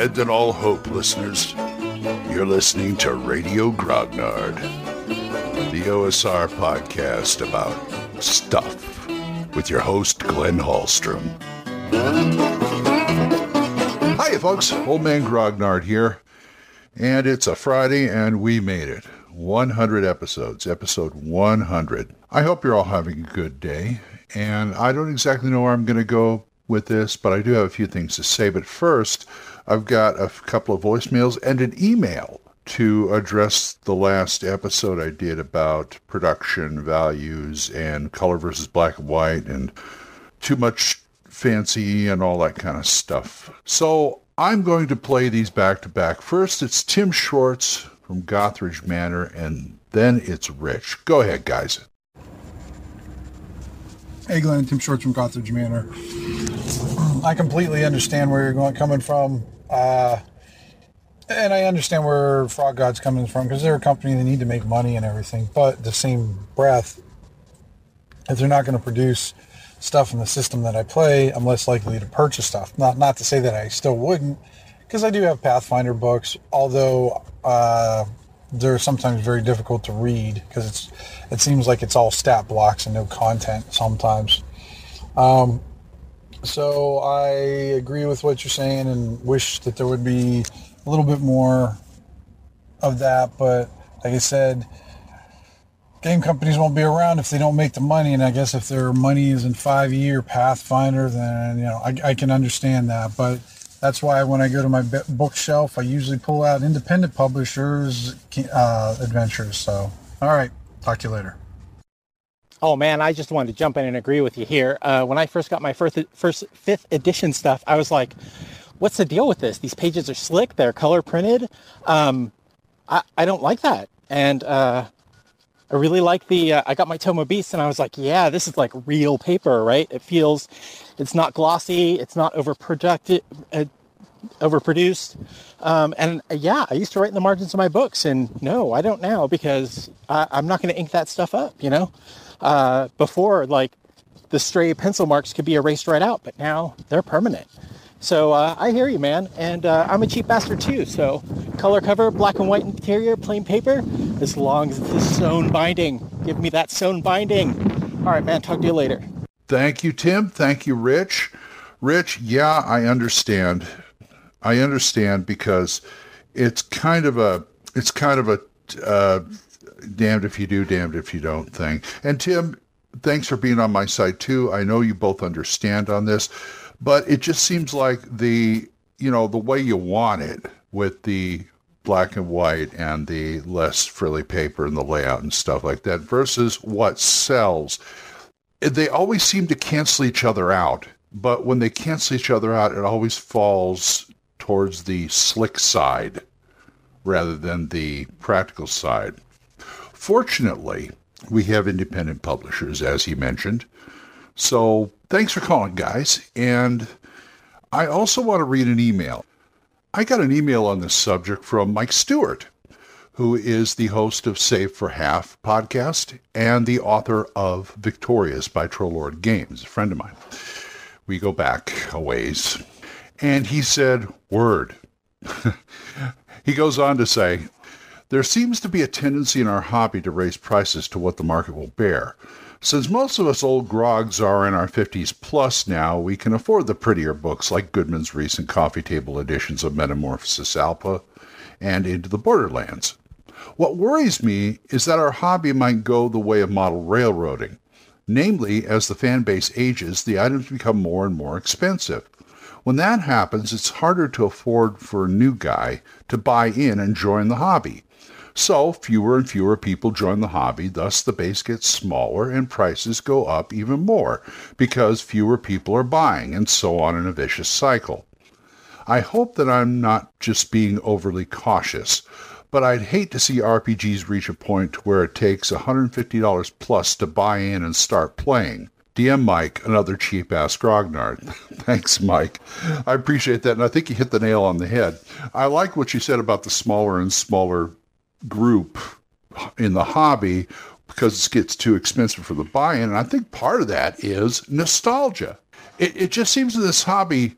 Abandon all hope, listeners. You're listening to Radio Grognard, the OSR podcast about stuff with your host, Glenn Hallstrom. Hiya, folks. Old Man Grognard here. And it's a Friday, and we made it. 100 episodes, episode 100. I hope you're all having a good day. And I don't exactly know where I'm going to go with this, but I do have a few things to say. But first, I've got a couple of voicemails and an email to address the last episode I did about production values and color versus black and white and too much fancy and all that kind of stuff. So I'm going to play these back to back. First, it's Tim Shorts from Gothridge Manor, and then it's Rich. Go ahead, guys. Hey, Glenn, Tim Shorts from Gothridge Manor. I completely understand where you're going, coming from. Uh, and I understand where Frog God's coming from because they're a company they need to make money and everything. But the same breath, if they're not going to produce stuff in the system that I play, I'm less likely to purchase stuff. Not not to say that I still wouldn't, because I do have Pathfinder books. Although uh, they're sometimes very difficult to read because it's it seems like it's all stat blocks and no content sometimes. Um, so I agree with what you're saying and wish that there would be a little bit more of that. But like I said, game companies won't be around if they don't make the money. And I guess if their money is in five year Pathfinder, then you know I, I can understand that. But that's why when I go to my bookshelf, I usually pull out independent publishers' uh, adventures. So, all right, talk to you later. Oh man, I just wanted to jump in and agree with you here. Uh, when I first got my first, first fifth edition stuff, I was like, "What's the deal with this? These pages are slick. They're color printed. Um, I, I don't like that." And uh, I really like the. Uh, I got my Tome of Beasts, and I was like, "Yeah, this is like real paper, right? It feels, it's not glossy. It's not overproduced. Uh, overproduced. Um, and uh, yeah, I used to write in the margins of my books, and no, I don't now because I, I'm not going to ink that stuff up. You know." Uh, before, like the stray pencil marks could be erased right out, but now they're permanent. So uh, I hear you, man, and uh, I'm a cheap bastard too. So color cover, black and white interior, plain paper, as long as it's sewn binding. Give me that sewn binding. All right, man. Talk to you later. Thank you, Tim. Thank you, Rich. Rich, yeah, I understand. I understand because it's kind of a it's kind of a uh, damned if you do, damned if you don't thing. And Tim, thanks for being on my side too. I know you both understand on this, but it just seems like the you know the way you want it with the black and white and the less frilly paper and the layout and stuff like that versus what sells. They always seem to cancel each other out, but when they cancel each other out, it always falls towards the slick side rather than the practical side. Fortunately, we have independent publishers, as he mentioned. So thanks for calling, guys. And I also want to read an email. I got an email on this subject from Mike Stewart, who is the host of Save for Half podcast and the author of Victorious by Troll Lord Games, a friend of mine. We go back a ways. And he said, Word. he goes on to say, there seems to be a tendency in our hobby to raise prices to what the market will bear. Since most of us old grogs are in our 50s plus now, we can afford the prettier books like Goodman's recent coffee table editions of Metamorphosis Alpha and Into the Borderlands. What worries me is that our hobby might go the way of model railroading. Namely, as the fan base ages, the items become more and more expensive. When that happens, it's harder to afford for a new guy to buy in and join the hobby. So fewer and fewer people join the hobby, thus the base gets smaller and prices go up even more because fewer people are buying, and so on in a vicious cycle. I hope that I'm not just being overly cautious, but I'd hate to see RPGs reach a point where it takes $150 plus to buy in and start playing. DM Mike, another cheap ass grognard. Thanks, Mike. I appreciate that, and I think you hit the nail on the head. I like what you said about the smaller and smaller group in the hobby because it gets too expensive for the buy-in, and I think part of that is nostalgia. It, it just seems in this hobby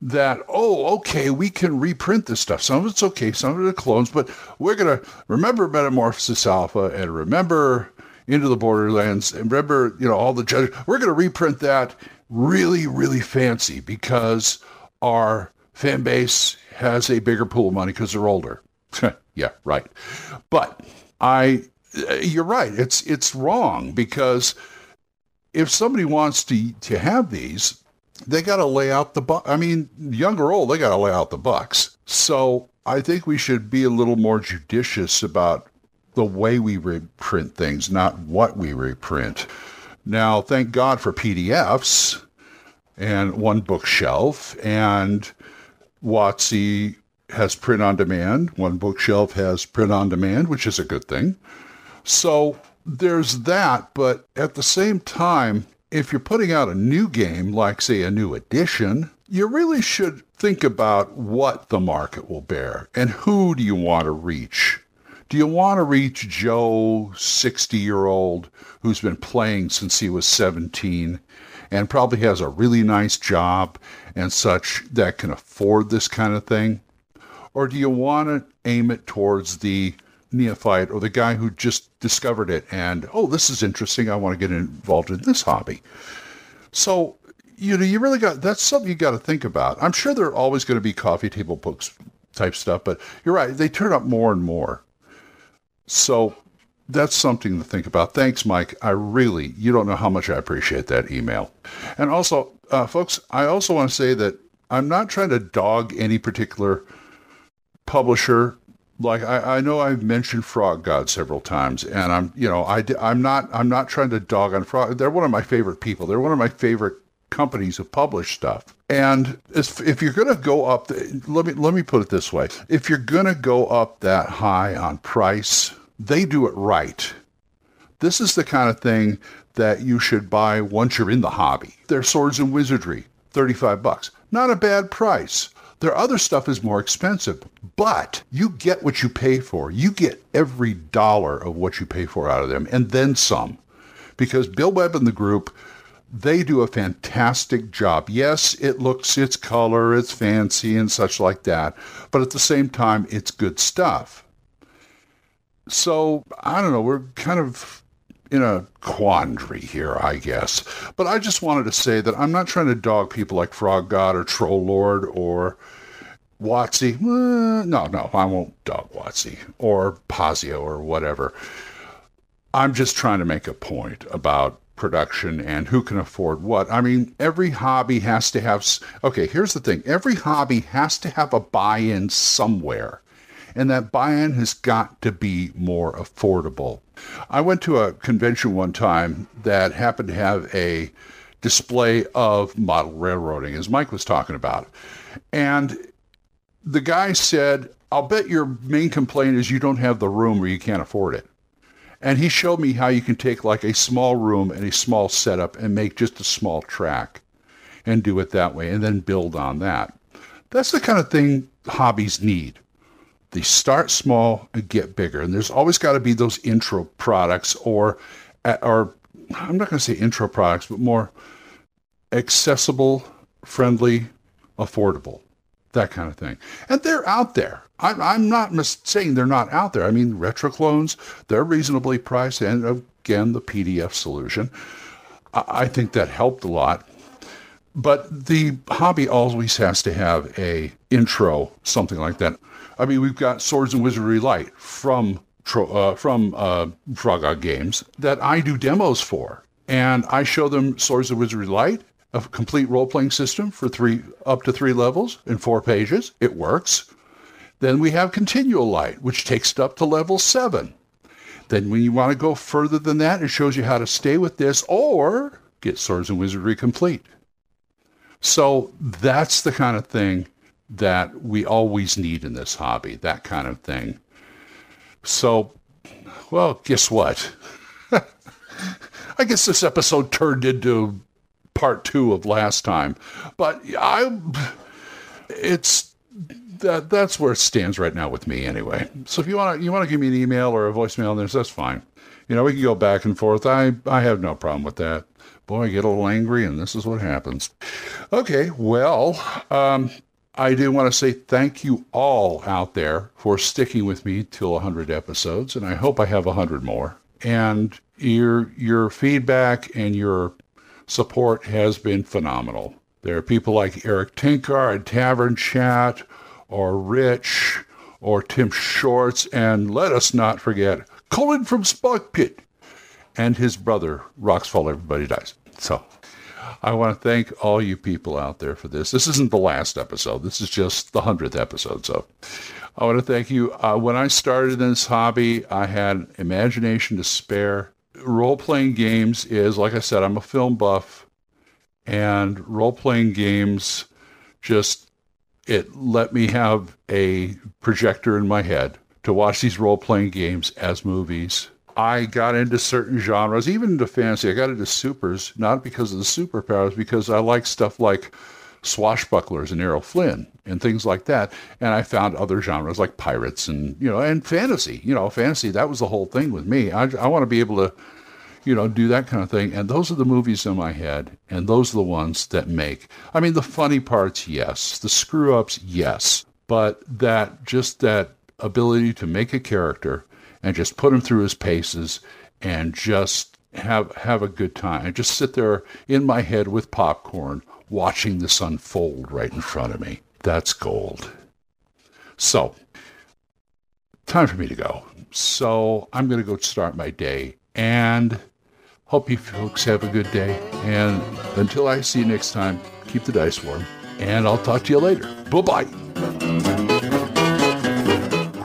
that oh okay we can reprint this stuff. Some of it's okay some of it clones but we're going to remember metamorphosis alpha and remember into the borderlands and remember you know all the judges we're going to reprint that really really fancy because our fan base has a bigger pool of money because they're older yeah right but i you're right it's it's wrong because if somebody wants to to have these they got to lay out the. I mean, young or old, they got to lay out the bucks. So I think we should be a little more judicious about the way we reprint things, not what we reprint. Now, thank God for PDFs and OneBookShelf, and WotC has print on demand. OneBookShelf has print on demand, which is a good thing. So there's that, but at the same time, if you're putting out a new game, like, say, a new edition, you really should think about what the market will bear and who do you want to reach. Do you want to reach Joe, 60 year old, who's been playing since he was 17 and probably has a really nice job and such that can afford this kind of thing? Or do you want to aim it towards the neophyte or the guy who just discovered it and oh this is interesting i want to get involved in this hobby? So you know you really got that's something you got to think about. I'm sure there are always going to be coffee table books type stuff but you're right they turn up more and more. So that's something to think about. Thanks mike. I really you don't know how much i appreciate that email. And also uh, folks i also want to say that i'm not trying to dog any particular publisher like I, I know I've mentioned Frog God several times, and I'm you know I I'm not I'm not trying to dog on Frog. They're one of my favorite people. They're one of my favorite companies who publish stuff. And if, you're going to go up, let me let me put it this way: if you're going to go up that high on price, they do it right. This is the kind of thing that you should buy once you're in the hobby. Their swords and wizardry, 35 bucks. Not a bad price. Their other stuff is more expensive, but you get what you pay for. You get every dollar of what you pay for out of them and then some. Because Bill Webb and the group, they do a fantastic job. Yes, it looks, it's color, it's fancy and such like that, but at the same time, it's good stuff. So, I don't know, we're kind of in a quandary here, I guess. But I just wanted to say that I'm not trying to dog people like Frog God or Troll Lord or WotC. Uh, no, no, I won't dog WotC or Paizo or whatever. I'm just trying to make a point about production and who can afford what. I mean, every hobby has to have. Okay, here's the thing every hobby has to have a buy in somewhere. And that buy in has got to be more affordable. I went to a convention one time that happened to have a display of model railroading, as Mike was talking about. And the guy said, I'll bet your main complaint is you don't have the room or you can't afford it. And he showed me how you can take like a small room and a small setup and make just a small track and do it that way and then build on that. That's the kind of thing hobbies need. They start small and get bigger. And there's always got to be those intro products or, or I'm not going to say intro products, but more accessible, friendly, affordable that kind of thing. And they're out there. I'm, I'm not mis- saying they're not out there. I mean, retro clones, they're reasonably priced. And again, the PDF solution. I, I think that helped a lot. But the hobby always has to have a intro, something like that. I mean, we've got Swords and Wizardry Light from uh, from uh, Frog Games that I do demos for, and I show them Swords and Wizardry Light, a complete role playing system for three up to three levels in four pages. It works. Then we have continual light, which takes it up to level 7. Then when you want to go further than that, it shows you how to stay with this or get Swords and Wizardry complete. So that's the kind of thing that we always need in this hobby, that kind of thing. So, well, guess what? I guess this episode turned into part two of last time, but I, it's that that's where it stands right now with me anyway. So if you want to you want to give me an email or a voicemail on this, that's fine. You know, we can go back and forth. I I have no problem with that. Boy, I get a little angry, and this is what happens. Okay, well, um, I do want to say thank you all out there for sticking with me till 100 episodes, and I hope I have 100 more. And your your feedback and your support has been phenomenal. There are people like Eric Tenkar at Tavern Chat, or Rich, or Tim Shorts, and let us not forget Colin from Spock Pit and his brother, Rocks Fall Everybody Dies. So I want to thank all you people out there for this. This isn't the last episode. This is just the 100th episode. So I want to thank you. Uh, when I started this hobby, I had imagination to spare. Role playing games is, like I said, I'm a film buff, and role playing games just it let me have a projector in my head to watch these role playing games as movies. I got into certain genres, even into fantasy. I got into supers, not because of the superpowers, because I like stuff like swashbucklers and Errol Flynn and things like that. And I found other genres like pirates and, you know, and fantasy. You know, fantasy, that was the whole thing with me. I, I want to be able to, you know, do that kind of thing. And those are the movies in my head. And those are the ones that make. I mean, the funny parts, yes. The screw ups, yes. But that, just that ability to make a character and just put him through his paces and just have have a good time. Just sit there in my head with popcorn watching this unfold right in front of me. That's gold. So, time for me to go. So, I'm going to go start my day and hope you folks have a good day. And until I see you next time, keep the dice warm. And I'll talk to you later. Bye bye.